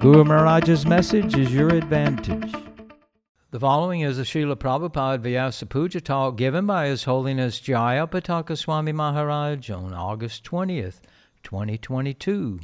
Guru Maharaj's message is your advantage. The following is a Srila Prabhupada Vyasa Puja talk given by His Holiness Jaya Pataka Swami Maharaj on August 20th, 2022.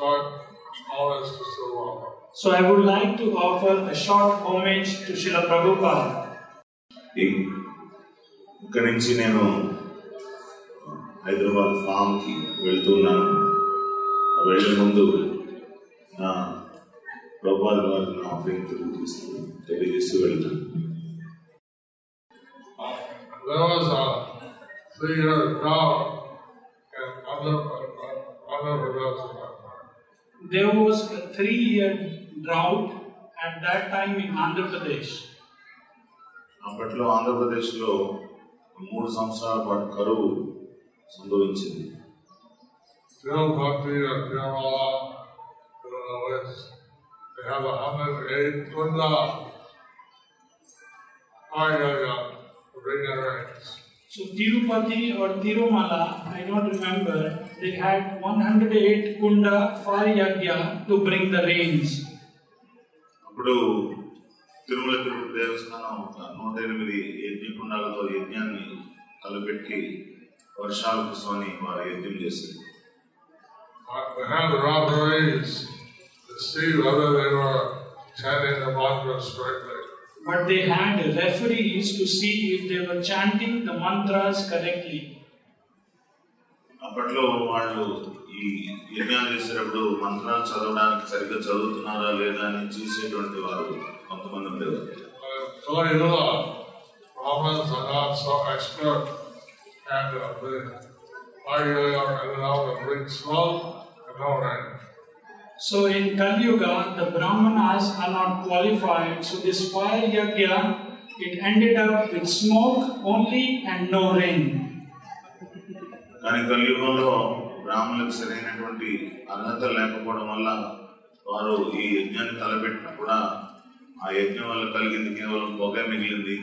short, smallest to Silvama. so I would like to offer a short homage to Srila Prabhupada. ఇ- ఇక్కడి నుంచి నేను హైదరాబాద్ ఫామ్కి వెళ్తున్నాను ఆ వెళ్ళే ముందు నా ప్రభుపాద వారికి offering తెలియజేస్తూ తెలియజేస్తూ వెళ్తాను There was a There was a three year drought at that time in Andhra Pradesh. అప్పట్లో ఆంధ్రప్రదేశ్లో మూడు సంవత్సరాల పాటు కరువు సంభవించింది Still Bhakti and Kerala, I don't know which, they have a hundred eight kunda. Ayaya, to bring in rains. So Tirupati or Tirumala, I don't remember, they had 108 kunda fire yagya to bring the rains. అప్పుడు తిరుమల తిరుపతి దేవస్థానం ఒక నూట ఎనిమిది యజ్ఞకుండాలతో యజ్ఞాన్ని తలపెట్టి వర్షాల కోసమని వారు యజ్ఞం చేశారు Uh, They had robberies to see whether they were chanting the mantras correctly. But they had referees to see if they were chanting the mantras correctly. అప్పట్లో వాళ్ళు ఈ యజ్ఞాలు చేసేటప్పుడు మంత్రాలు చదవడానికి సరిగ్గా చదువుతున్నారా లేదా అని చూసేటువంటి వారు కొంతమంది ఉండేవారు Uh, Kaliyula, Brahmins are not so expert and uh, the So in Kali Yuga, the Brahmanas are not qualified. So this fire yagya, it ended up with smoke only and no rain. కానీ కలియుగంలో బ్రాహ్మణులకు సరైనటువంటి అర్హత లేకపోవడం వల్ల వారు ఈ యజ్ఞాన్ని తలపెట్టినా కూడా ఆ యజ్ఞం వల్ల కలిగింది కేవలం పొగ మిగిలింది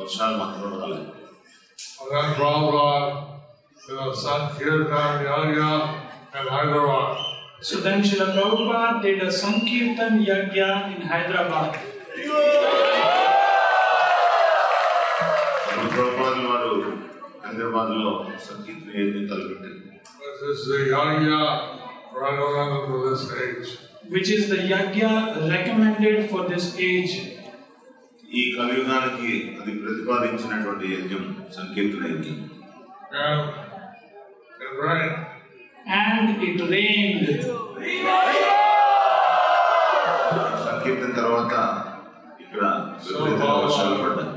వర్షాలు మాత్రం రాలేదు And then Prabhupada, you know, Sankirtan Yagya in Hyderabad. So then Srila Prabhupada did a Sankirtan yagya in Hyderabad. అప్పుడు ప్రభుపాదులు వారు హైదరాబాద్ లో సంకీర్తన యజ్ఞం తలపెట్టారు This is the Yagya recommended for this age. which is the yagya recommended for this age. ఈ కలియుగానికి అది ప్రతిపాదించినటువంటి యజ్ఞం సంకీర్తన యజ్ఞం And it rained. And it rained. సంకీర్తన తర్వాత ఇక్కడ విపరీతంగా వర్షాలు పడ్డాయి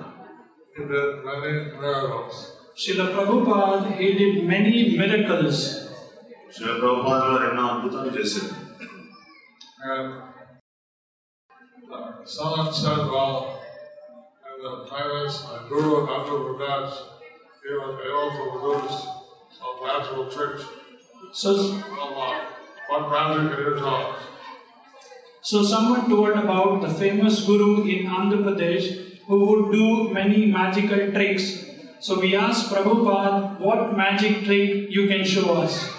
He did many miracles. Srila Prabhupada, he did many miracles. Shiva ప్రభుపాదులు వారు ఎన్నో అద్భుతాలు చేశారు And uh, someone said, well, in the times my guru Nanda Prakash, he was able to produce some magical tricks. So, what? So someone told about the famous guru in Andhra Pradesh who would do many magical tricks. So we asked Prabhupada, what magic trick you can show us?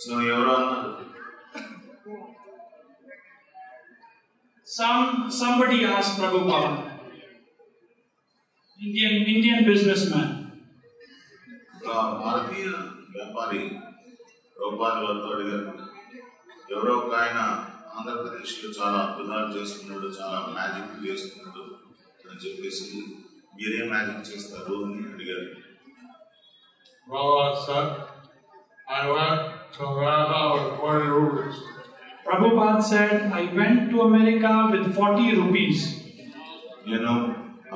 So Your Honor. Some somebody asked Prabhupada, Indian Indian businessman. Uh, వ్యాపారి రూపాయల వారితో అడిగారు ఎవరో ఒక ఆయన ఆంధ్రప్రదేశ్లో చాలా అద్భుతాలు చేస్తున్నాడు చాలా మ్యాజిక్ చేస్తున్నాడు అని చెప్పేసి మీరే మ్యాజిక్ చేస్తారు అని అడిగారు Prabhupada said, I went to America with 40 rupees. Prabhupada said, I went to America with 40 rupees. నేను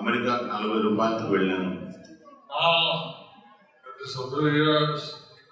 అమెరికాకు నలభై రూపాయలతో వెళ్ళాను Now, in just a few years,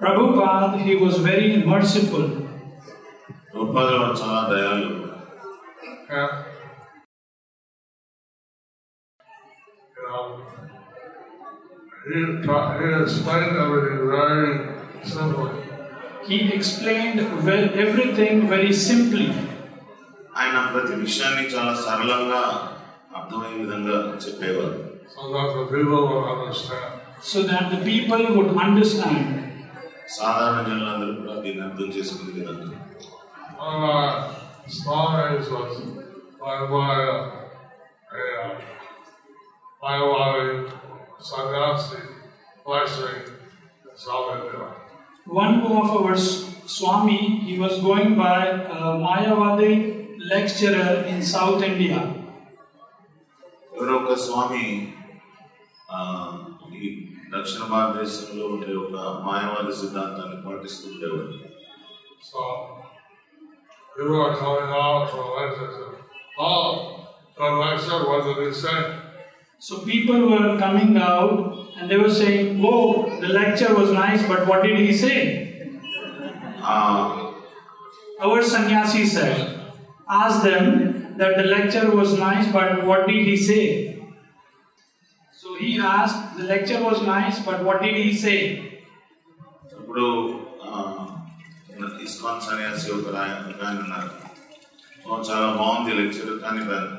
Prabhupada, he was very merciful. రూపాయలు చాలా దయాలు And, you know, he, taught, he explained everything very simply. He explained well, everything very simply. ఆయన ప్రతి విషయాన్ని చాలా సరళంగా అర్థమయ్యే విధంగా చెప్పేవారు so that the people will understand. so that the people would understand. సాధారణ జనులందరూ కూడా దీన్ని అర్థం చేసుకునే విధంగా One of my stories was by my uh, a uh, Mayawadi sannyasi lecturing in South India. One of our S- Swami, he was going by a Mayavadi lecturer in South India. ఎవరో ఒక స్వామి ఆ, ఈ దక్షిణ భారతదేశంలో ఉండే ఒక మాయవాద సిద్ధాంతాన్ని పాటిస్తూ ఉండేవాడు So people are coming out for lecture. Said, oh, the lecture, what did he say? So people were coming out and they were saying, "Oh, the lecture was nice, but what did he say?" ఆ Our sannyasi said, "Ask them that the lecture was nice, but what did he say?" So he asked, "The lecture was nice, but what did he say?" ఇప్పుడు ఆ, ISKCON సన్యాసి ఒక ఆయన ఒక ఆయన ఉన్నారు "ఓ, చాలా బాగుంది లెక్చర్ కానీ దాన్ని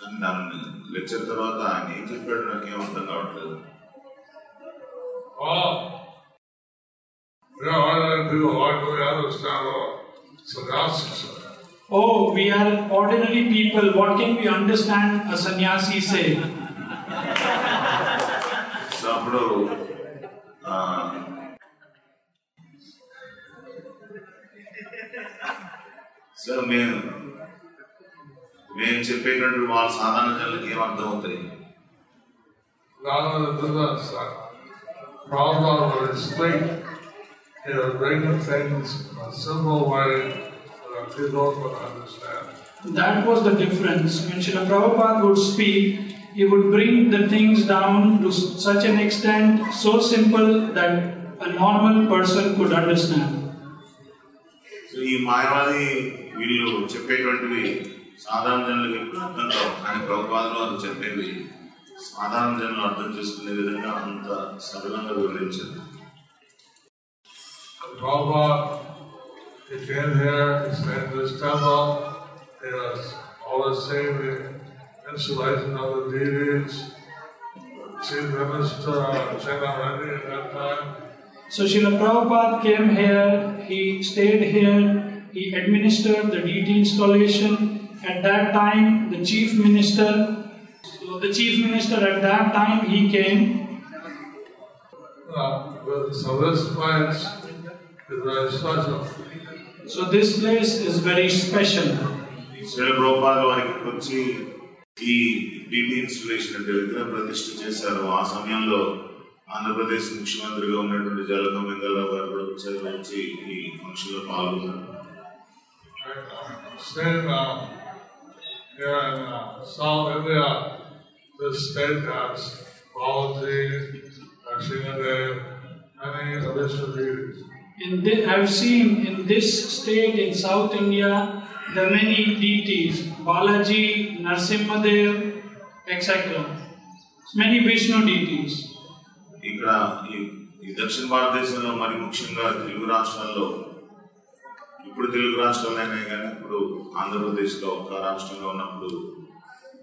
కానీ దాని లెక్చర్ తర్వాత ఆయన ఏం చెప్పాడు నాకు ఏం అర్థం కావట్లేదు Oh, we are ordinary people, why do we understand what sannyasi said? Oh, we are ordinary people. What can we understand a sannyasi say? So అప్పుడు ఆ, సో మేము మేము చెప్పేటువంటి వాళ్ళ సాధారణ జనులకి ఏం అర్థం అవుతాయి Rather than do that, sir, Prabhupada would explain, you know, bring the things in a simple way so that people could understand. That was the difference. When Srila Prabhupada would speak, he would bring the things down to s- such an extent, so simple that a normal person could understand. So ఈ మాయవాది వీళ్ళు చెప్పేటువంటివి సాధారణ జనులకు ఎప్పుడు అర్థం కావు కానీ ప్రభుపాదులు వారు చెప్పేవి సాధారణ జనులు అర్థం చేసుకునే విధంగా అంత సరళంగా వివరించారు And Prabhupada, he came here, he stayed in this temple, he was always seeing the installation of the deities, chief minister, Chena Reddy at that time. So Srila Prabhupada came here, he stayed here, he administered the deity installation. At that time, the chief minister, so the chief minister at that time he came. Uh, but- so this place is very special. So this place is very special. Srila ప్రభుపాదులు వారికి వచ్చి ఈ deity installation అంటే విగ్రహ ప్రతిష్ఠ చేశారు ఆ సమయంలో ఆంధ్రప్రదేశ్ ముఖ్యమంత్రిగా ఉన్నటువంటి జలకం వెంగళరావు గారు కూడా వచ్చారు వచ్చి ఈ ఫంక్షన్లో పాల్గొన్నారు uh, uh, in uh, South India, this state has Balaji, Narasimhadev, many Vishnu deities. In this, I've seen in this state in South India, the many deities, Balaji, Narsimhadev, etc. Many Vishnu deities. ఇక్కడ ఈ ఈ దక్షిణ భారతదేశంలో మరి ముఖ్యంగా తెలుగు రాష్ట్రాల్లో ఇప్పుడు తెలుగు రాష్ట్రాలైనా కానీ ఇప్పుడు ఆంధ్రప్రదేశ్లో ఒక రాష్ట్రంగా ఉన్నప్పుడు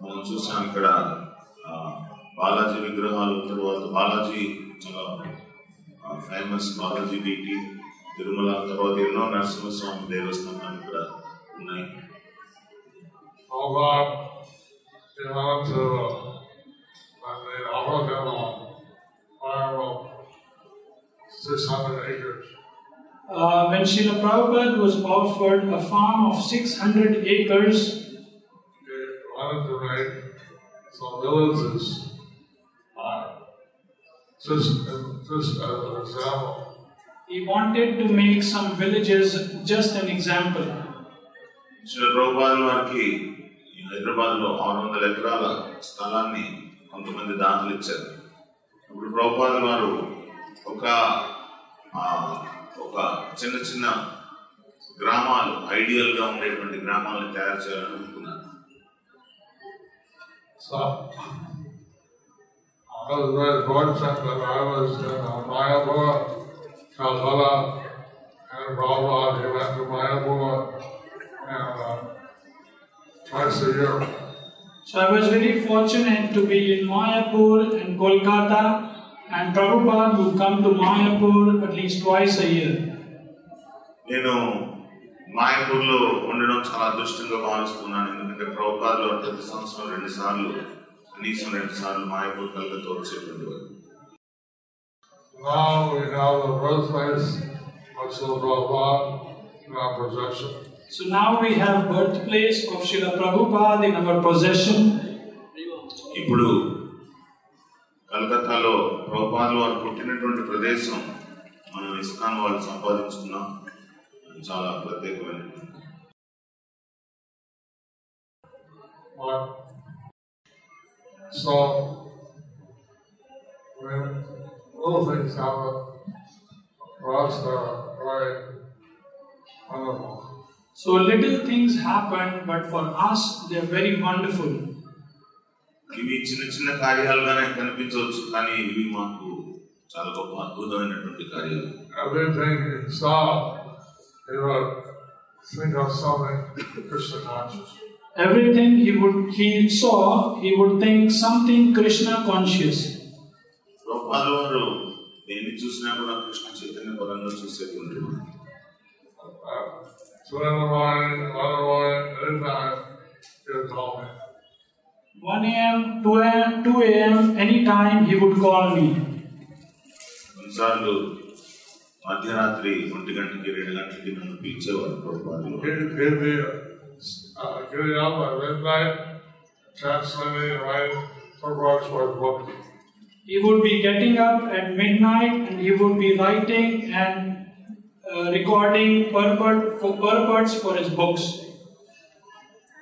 మనం చూసాం ఇక్కడ బాలాజీ విగ్రహాలు తర్వాత బాలాజీ చాలా ఫేమస్ బాలాజీ డీటీ తిరుమల తర్వాత ఎన్నో నరసింహస్వామి దేవస్థానాలు ఇక్కడ Uh, when Srila Prabhupada was offered a farm of 600 acres, he wanted to some villages. Just, just as an example. He wanted to make some villages just an example. Shri ప్రభుపాదుల వారికి ఈ హైదరాబాద్లో ఆరు వందల ఎకరాల స్థలాన్ని కొంతమంది దాతలు ఇచ్చారు. ఇప్పుడు ప్రభుపాదుల వారు ఒక ఒక చిన్న చిన్న గ్రామాలు ఐడియల్గా ఉండేటువంటి గ్రామాలను తయారు చేయాలని అనుకున్నారు. మాయాభవ I was and Prabhupada, he went to Mayapur, and uh, twice a year. So I was very fortunate to be in Mayapur and Kolkata, and Prabhupada would come to Mayapur at least twice a year. నేను మాయపూర్లో ఉండడం చాలా అదృష్టంగా భావిస్తున్నాను ఎందుకంటే ప్రభుపాదులు వారు ప్రతి సంవత్సరం రెండు సార్లు కనీసం రెండు సార్లు మాయపూర్ కలగతో వచ్చేటువంటి వారు Now we have the birthplace of Srila Prabhupada in our possession. So now we have birthplace of Srila Prabhupada in our possession. ఇప్పుడు కలకత్తాలో ప్రభుపాదులు వారు పుట్టినటువంటి ప్రదేశం మనం ఇస్కాన్ వాళ్ళు సంపాదించుకున్నాం చాలా ప్రత్యేకమైన so, when little things happen, for us they're very wonderful. So little things happen, but for us they are very wonderful. ఇవి చిన్న చిన్న కార్యాలుగానే కనిపించవచ్చు కానీ ఇవి మాకు చాలా గొప్ప అద్భుతమైనటువంటి కార్యాలు Everything you saw, you would think of something Krishna conscious. Everything he would he saw, he would think something Krishna conscious. ప్రభుపాదుల వారు దేన్ని చూసినా కూడా కృష్ణ చైతన్య పరంగా చూసేటువంటి 1 a.m. 2 a.m., 2 a.m., any time he would call me. కొన్నిసార్లు మధ్యరాత్రి ఒంటి గంటకి రెండు గంటలకి నన్ను పిలిచేవారు ప్రభుత్వాలు He would be getting up at midnight and he would be writing and recording purport for purports for his books.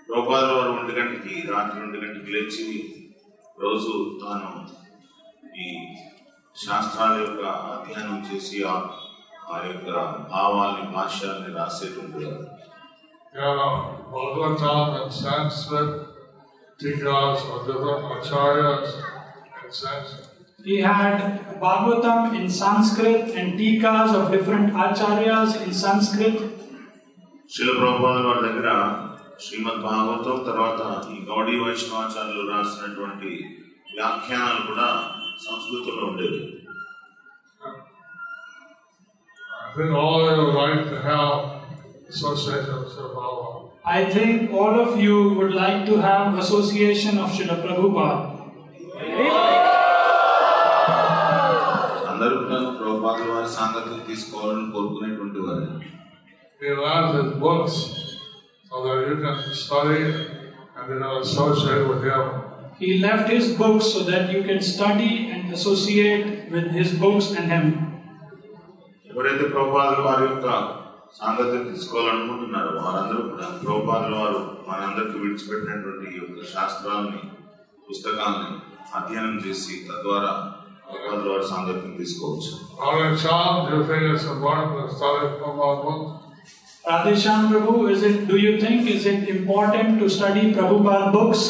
ప్రభుపాదుల వారు ఒంటి గంటకి రాత్రి ఒంటి గంటకి లేచి రోజు తాను ఈ శాస్త్రాల యొక్క అధ్యయనం చేసి ఆ యొక్క భావాల్ని భాష్యాల్ని రాసేటువంటి Bhagavatam and Sanskrit, Tikas Sanskrit. He had Bhagavatam in Sanskrit and Tikas of different acharyas in Sanskrit. శిల ప్రభుపాదుల వారి దగ్గర శ్రీమద్ భాగవతం తర్వాత ఈ గౌడీ వైష్ణవాచార్యులు రాసినటువంటి వ్యాఖ్యానాలు కూడా సంస్కృతంలో ఉండేవి I think all of you would like to have association with Sri Prabhupada. I think all of you would like to have association of Srila Prabhupada. సాంగత్యం తీసుకోవాలని కోరుకునేటువంటి వారు He allows his books so that you can study and become associated with him. He left his books so that you can study and associate with his books and him. ఎవరైతే ప్రభుపాదుల వారి యొక్క సాంగత్యం తీసుకోవాలనుకుంటున్నారో వారందరూ కూడా ప్రభుపాదుల వారు మనందరికీ విడిచిపెట్టినటువంటి ఈ యొక్క శాస్త్రాలని పుస్తకాలని అధ్యయనం చేసి తద్వారా ప్రభుపాదుల వారి సాంగత్యం తీసుకోవచ్చు Father Cham, do you think it's important to study Prabhupada books? Radheshyam Prabhu, is it, do you think, is it important to study Prabhupada books?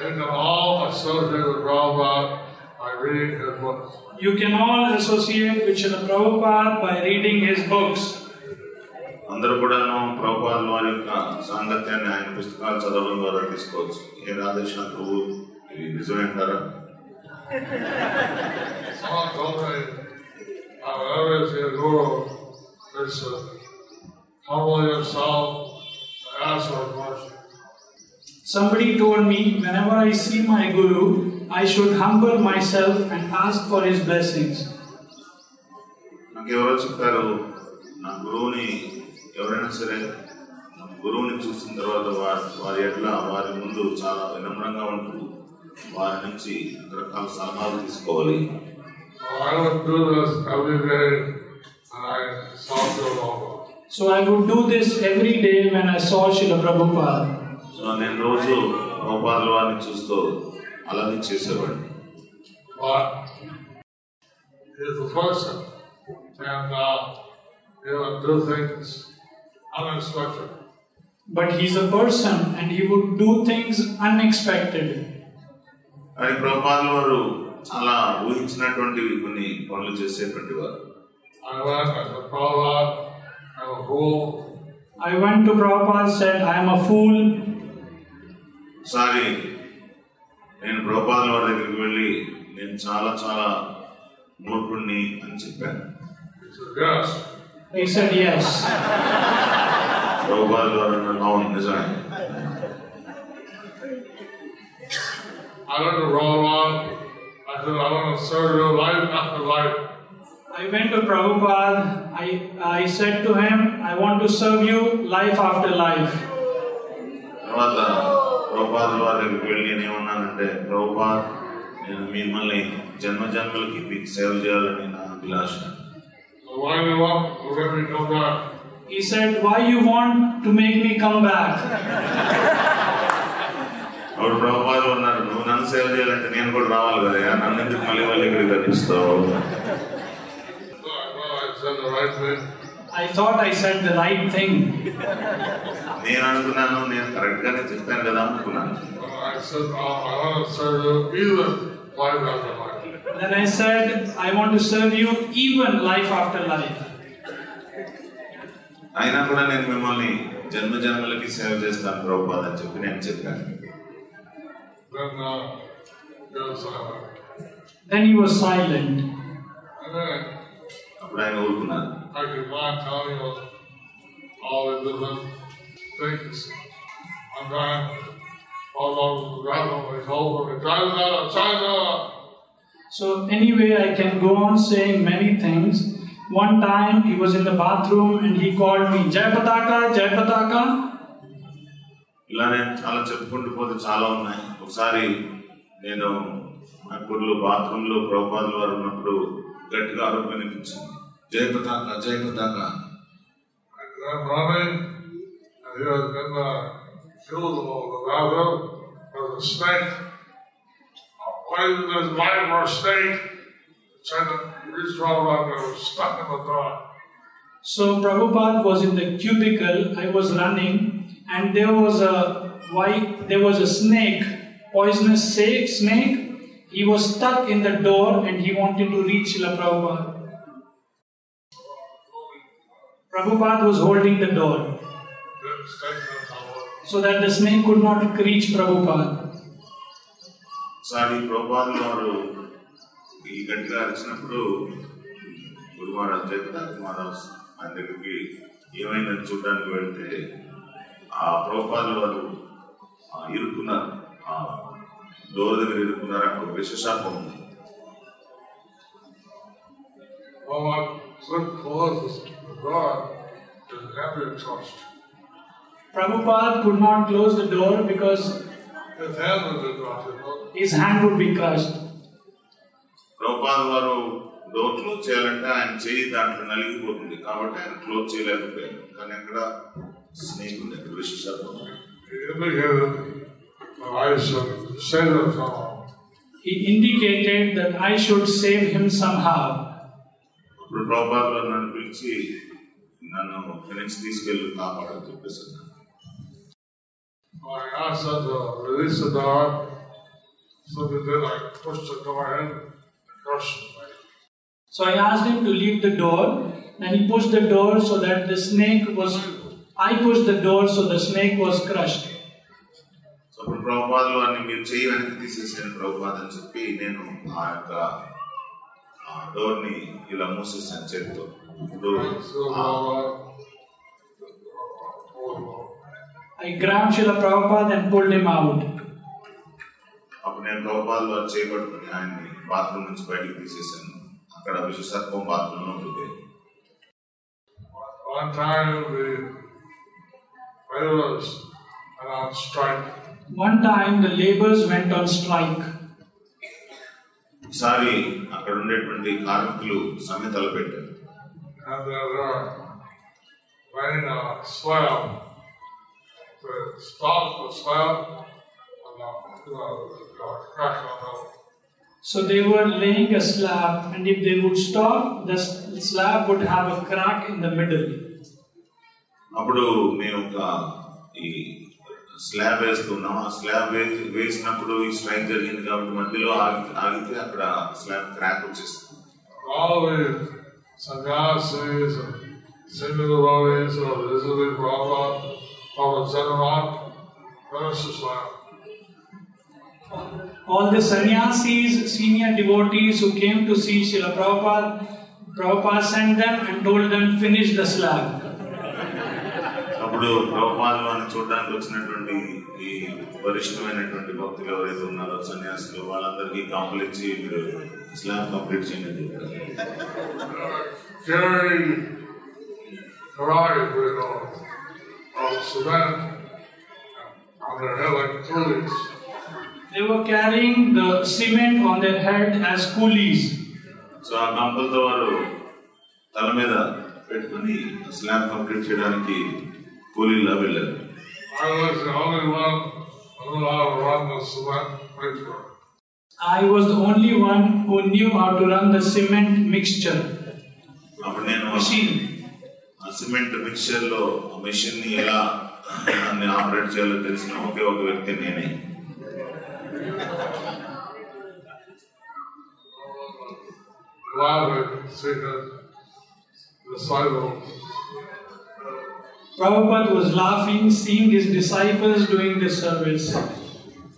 You can all associate with Prabhupada by reading his books. You can all associate with Srila Prabhupada by reading his books. అందరూ కూడాను ప్రభుపాదుల వారి యొక్క సాంగత్యాన్ని ఆయన పుస్తకాలు చదవడం ద్వారా తీసుకోవచ్చు ఏ రాధేశ్వర ప్రభు ఇది నిజమేంటారా Someone told me, uh, whenever you see a guru, is uh, humble yourself and ask for mercy. Somebody told me whenever I see my Guru, I should humble myself and ask for his blessings. నాకు ఎవరో చెప్పారు నా గురువుని ఎవరైనా సరే గురువుని చూసిన తర్వాత వారి వారి ఎట్లా వారి ముందు చాలా వినమ్రంగా ఉంటూ వారి నుంచి రకరకాల సలహాలు తీసుకోవాలి So I would do this every day and I saw to Prabhupada. So I would do this every day when I saw Srila Prabhupada. So నేను రోజు ప్రభుపాదుల వారిని చూస్తూ అలాగే చేసేవాడిని But he's a person and uh, he would do things అలా స్వార్థం but he's a person and he would do things unexpected అది ప్రభుపాదుల వారు అలా ఊహించినటువంటివి కొన్ని పనులు చేసేటువంటి వారు. I went to Prabhupada said I'm a fool sorry నేను ప్రభుపాదుల వారి దగ్గరికి వెళ్ళి నేను చాలా చాలా మూర్ఖుణ్ణి అని చెప్పాను. He said, Yes. He said, Yes. ప్రభుపాదుల వారు అన్నారు అవును నిజమే I went to Prabhupada. I said, I want to serve you life after life. I went to Prabhupada. I, I said to him, I want to serve you life after life. తర్వాత ప్రభుపాదుల వారి దగ్గరికి వెళ్ళి నేను ఏమన్నానంటే ప్రభుపాద్ నేను మిమ్మల్ని జన్మ జన్మలకి మీకు సేవ చేయాలని నా అభిలాష So why do you want to let me come back? He said, Why you want to make me come back? అప్పుడు ప్రభుపాదులు ఉన్నారు నువ్వు నన్ను సేవ చేయాలంటే నేను కూడా రావాలి కదా నన్ను ఎందుకు మళ్ళీ మళ్ళీ ఇక్కడికి కనిపిస్తావు So I thought I said the right thing. I thought I said the right thing. నేను అనుకున్నాను నేను కరెక్ట్ గానే చెప్పాను కదా అనుకున్నాను So I said, oh, I want to serve you even life after life. Then I said, I want to serve you even life after life. అయినా కూడా నేను మిమ్మల్ని జన్మ జన్మలకి సేవ చేస్తాను ప్రభుపాద్ అని చెప్పి నేను చెప్పాను Then uh, he was silent. Then he was silent. And then అప్పుడు ఆయన ఊరుకున్నారు I could mind telling you all the different things. One time, all of the gravel was over, China, China. So, anyway, I can go on saying many things. One time he was in the bathroom and he called me, Jai Pataka, Jai Pataka. ఇలా నేను చాలా చెప్పుకుంటూ పోతే చాలా ఉన్నాయి ఒకసారి నేను నాగపూర్లో bathroom లో ప్రభుపాదుల వారు ఉన్నప్పుడు గట్టిగా ఆరోపణ వినిపించింది జయ పతాక జయ పతాక And the bathroom, there was a snake. Why did this light or snake? Trying to reach around and it was stuck in the door. So, Prabhupada was in the cubicle, I was running, and there was a white, there was a snake, poisonous snake. He was stuck in the door and he wanted to reach Srila Prabhupada. Prabhupada was holding the door Didn't stay in the tower. so that the snake could not reach Prabhupada. ఒకసారి ప్రభుపాదుల వారు ఈ గట్టిగా అరిచినప్పుడు జయ పతాక మహారాజ్ ఆయన దగ్గరికి ఏమైందని చూడడానికి వెళ్తే ఆ ప్రభుపాదుల వారు ఆ, ఇరుక్కున్నారు. ఆ డోర్ దగ్గర ఇరుక్కున్నారు. అక్కడ విశేషాపం ఉంది. Prabhupada could not close the door because His hand would be crushed. Prabhupada వారు డోర్ క్లోజ్ చేయాలంటే ఆయన చేయి దాంట్లో నలిగిపోతుంది. కాబట్టి ఆయన క్లోజ్ చేయలేకపోయారు. కానీ అక్కడ స్నేహితుడు ఎక్కడ విశేషాలు He indicated that I should save him somehow. నన్ను పిలిచి నన్ను తీసుకెళ్ళి కాపాడని చెప్పేసి అన్నాడు. So I asked them to release the dog. So they did. I pushed the door in and crushed the thing. So I asked him to leave the door, and he pushed the door so that the snake was. I pushed the door so the snake was crushed. So అప్పుడు ప్రభుపాదులు వారిని మీరు చెయ్యి వెనక్కి తీసేసాను ప్రభుపాద్ అని చెప్పి నేను ఆ యొక్క డోర్ ని ఇలా మూసేసాను చేతితో ఇప్పుడు I grabbed Srila Prabhupada and pulled him out. అప్పుడు నేను ప్రభుపాదులు వారు చేయబట్టుకుని ఆయన్ని బాత్రూమ్ నుంచి బయటికి తీసేసాను అక్కడ విష సర్పం బాత్రూమ్ లో ఉంటుంది one time the railroads went on strike. One time the laborers went on strike. ఈసారి అక్కడ ఉండేటువంటి కార్మికులు సమ్మె తలపెట్టారు And they were laying a slab to stop the slab and uh, uh, uh, crack on the So they were laying a slab, and if they would stop, the s- slab would have a crack in the middle. అప్పుడు మేము ఒక ఈ slab వేస్తున్నాం ఆ slab వేసి వేసినప్పుడు ఈ strike జరిగింది కాబట్టి మధ్యలో ఆగి ఆగితే అక్కడ స్లాబ్ క్రాక్ వచ్చేస్తుంది all the sannyasis and senior devotees who are visiting Prabhupada, Prabhupada Zanamat, finished the slab. All the sannyasis, senior devotees who came to see Srila Prabhupada, Prabhupada sent them and told them, finish the slab. అప్పుడు ప్రభుపాదులు అని చూడడానికి వచ్చినటువంటి ఈ వరిష్టమైనటువంటి భక్తులు ఎవరైతే ఉన్నారో సన్యాసులు వాళ్ళందరికీ కాంపులు ఇచ్చి మీరు స్లాబ్ కంప్లీట్ చేయండి అని చెప్పారు Carry karate, you know, of cement on their head like coolies. They were carrying the cement on their head as coolies. So ఆ కంపలతో వారు తల మీద పెట్టుకుని స్లాబ్ కంప్లీట్ చేయడానికి కూలీలా వెళ్ళారు I was the only one who knew how to run the cement mixer. I was the only one who knew how to run the cement mixture అప్పుడు నేను machine. Cement మిక్చర్లో ఆ మెషిన్ని ఎలా దాన్ని ఆపరేట్ చేయాలో తెలిసిన ఒకే ఒక వ్యక్తి నేనే. Prabhupada was laughing, seeing his disciples doing this service.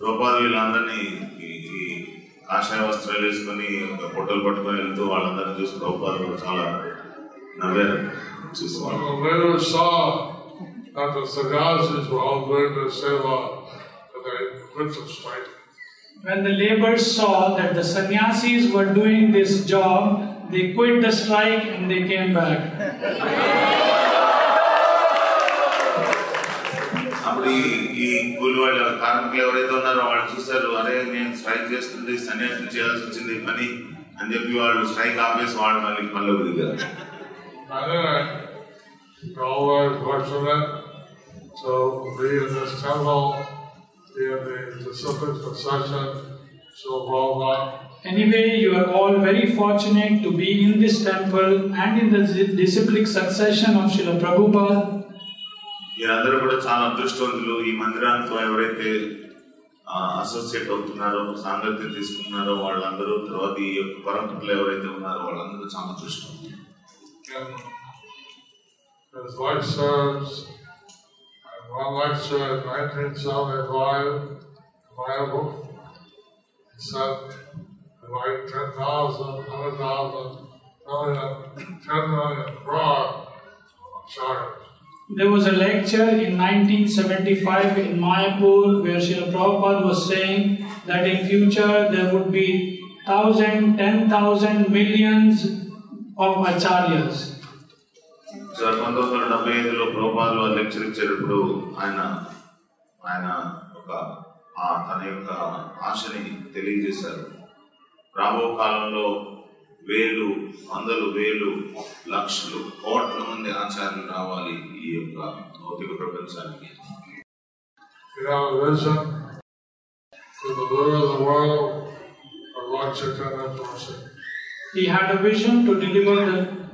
రూపాలు వీళ్ళందరినీ కాషాయ వస్త్రాలు వేసుకొని ఒక పొట్టలు పట్టుకొని వెళ్తూ వాళ్ళందరినీ చూసి రూపాలు చాలా నవ్వారు చూసి When వాళ్ళు the leaders saw that the sannyasis were all doing the seva, that they quit the strike. When the laborers saw that the sannyasis were doing this job, they quit the strike and they came back. అప్పుడు ఈ ఈ కూలి వాళ్ళ కార్మికులు ఎవరైతే ఉన్నారో వాళ్ళు చూశారు అరే నేను స్ట్రైక్ చేస్తుంది సన్యాసం చేయాల్సి వచ్చింది ఈ పని అని చెప్పి వాళ్ళు స్ట్రైక్ ఆపేసి వాళ్ళు మళ్ళీ పనిలోకి దిగారు In this temple, be in the disciplic procession, so Prabhupada. Anyway, you are all very fortunate to be in this temple and in the disciplic succession of Srila Prabhupada. మీరందరూ కూడా చాలా అదృష్టవంతులు ఈ మందిరానికి ఎవరైతే అసోసియేట్ అవుతున్నారో సాంగత్యం తీసుకున్నారో వాళ్ళందరూ తర్వాత ఈ యొక్క పరంపరలో ఎవరైతే ఉన్నారో వాళ్ళందరూ చాలా అదృష్టం his wife serves. And one lecture in 1975, Bible, he said, like 10,000, 100,000, million, 10 million. There was a lecture in 1975 in Mayapur where Srila Prabhupada was saying that in future there would be thousand, ten thousand millions of acharyas. So పంతొమ్మిది వందల డెబ్బై ఐదులో ప్రభుపాదులు వారు lecture ఇచ్చేటప్పుడు ఆయన ఆయన ఒక ఆ తన యొక్క ఆశని తెలియజేశారు. రాబో కాలంలో వేలు వందలు వేలు లక్షలు కోట్ల మంది ఆచార్యులు రావాలి ఈ యొక్క భౌతిక ప్రపంచానికి. He had a vision to deliver the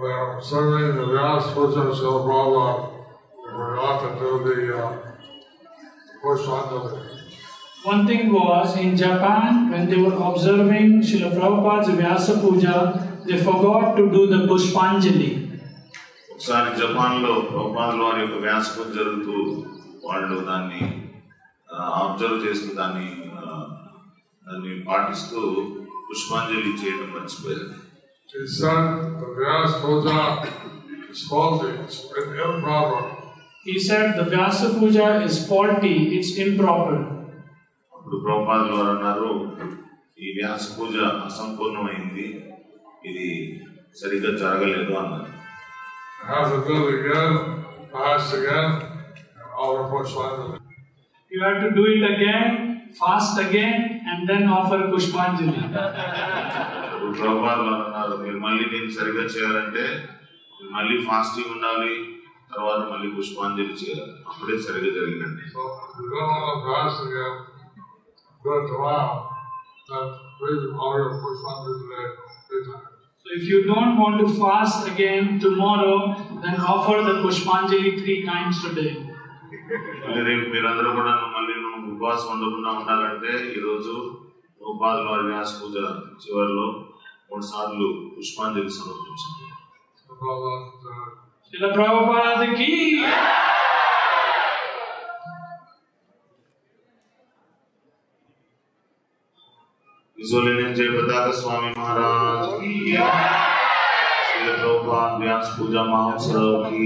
I want to, one thing is that in Japan, when they are observing the Vyas Puja Srila Prabhupada, they forgot to do the uh, Pushpanjali. One thing was in Japan, when they were observing Srila Prabhupada's Vyasa Puja, they forgot to do the Pushpanjali. ఒకసారి Japan లో ప్రభుపాదుల వారి యొక్క వ్యాసకం జరుగుతూ వాళ్ళు దాన్ని observe చేస్తూ దాన్ని ఆ, దాన్ని పాటిస్తూ పుష్పాంజలి చేయడం మర్చిపోయారు He said the Vyas Puja is faulty, it's improper. He said the Vyasa Puja is faulty, it's improper. అప్పుడు ప్రభుపాదుల వారు అన్నారు ఈ వ్యాస పూజ అసంపూర్ణమైంది ఇది సరిగ్గా జరగలేదు అన్నారు You have to do it again, fast again, and offer Pushpanjali. You have to do it again, fast again, and then offer Pushpanjali. ఇప్పుడు ప్రభుపాలు అన్నారు మీరు మళ్ళీ నేను సరిగ్గా చేయాలంటే మళ్ళీ ఫాస్టింగ్ ఉండాలి తర్వాత మళ్ళీ పుష్పాంజలి చేయాలి. అప్పుడే సరిగ్గా జరిగిందండి. So if you don't want to fast again tomorrow, then offer the Pushpanjali three times today. మీరందరూ కూడా మళ్ళీ ఉపవాసం ఉండకుండా ఉండాలంటే ఈరోజు గోపాల్ వారి వ్యాస పూజ చివరిలో మూడు సార్లు పుష్పాంజలి సమర్పించింది శిల ప్రభుపాదకి జయ ప్రతాప స్వామి మహారాజ్ శిల ప్రభుపాద వ్యాస పూజ మహోత్సవ్కి.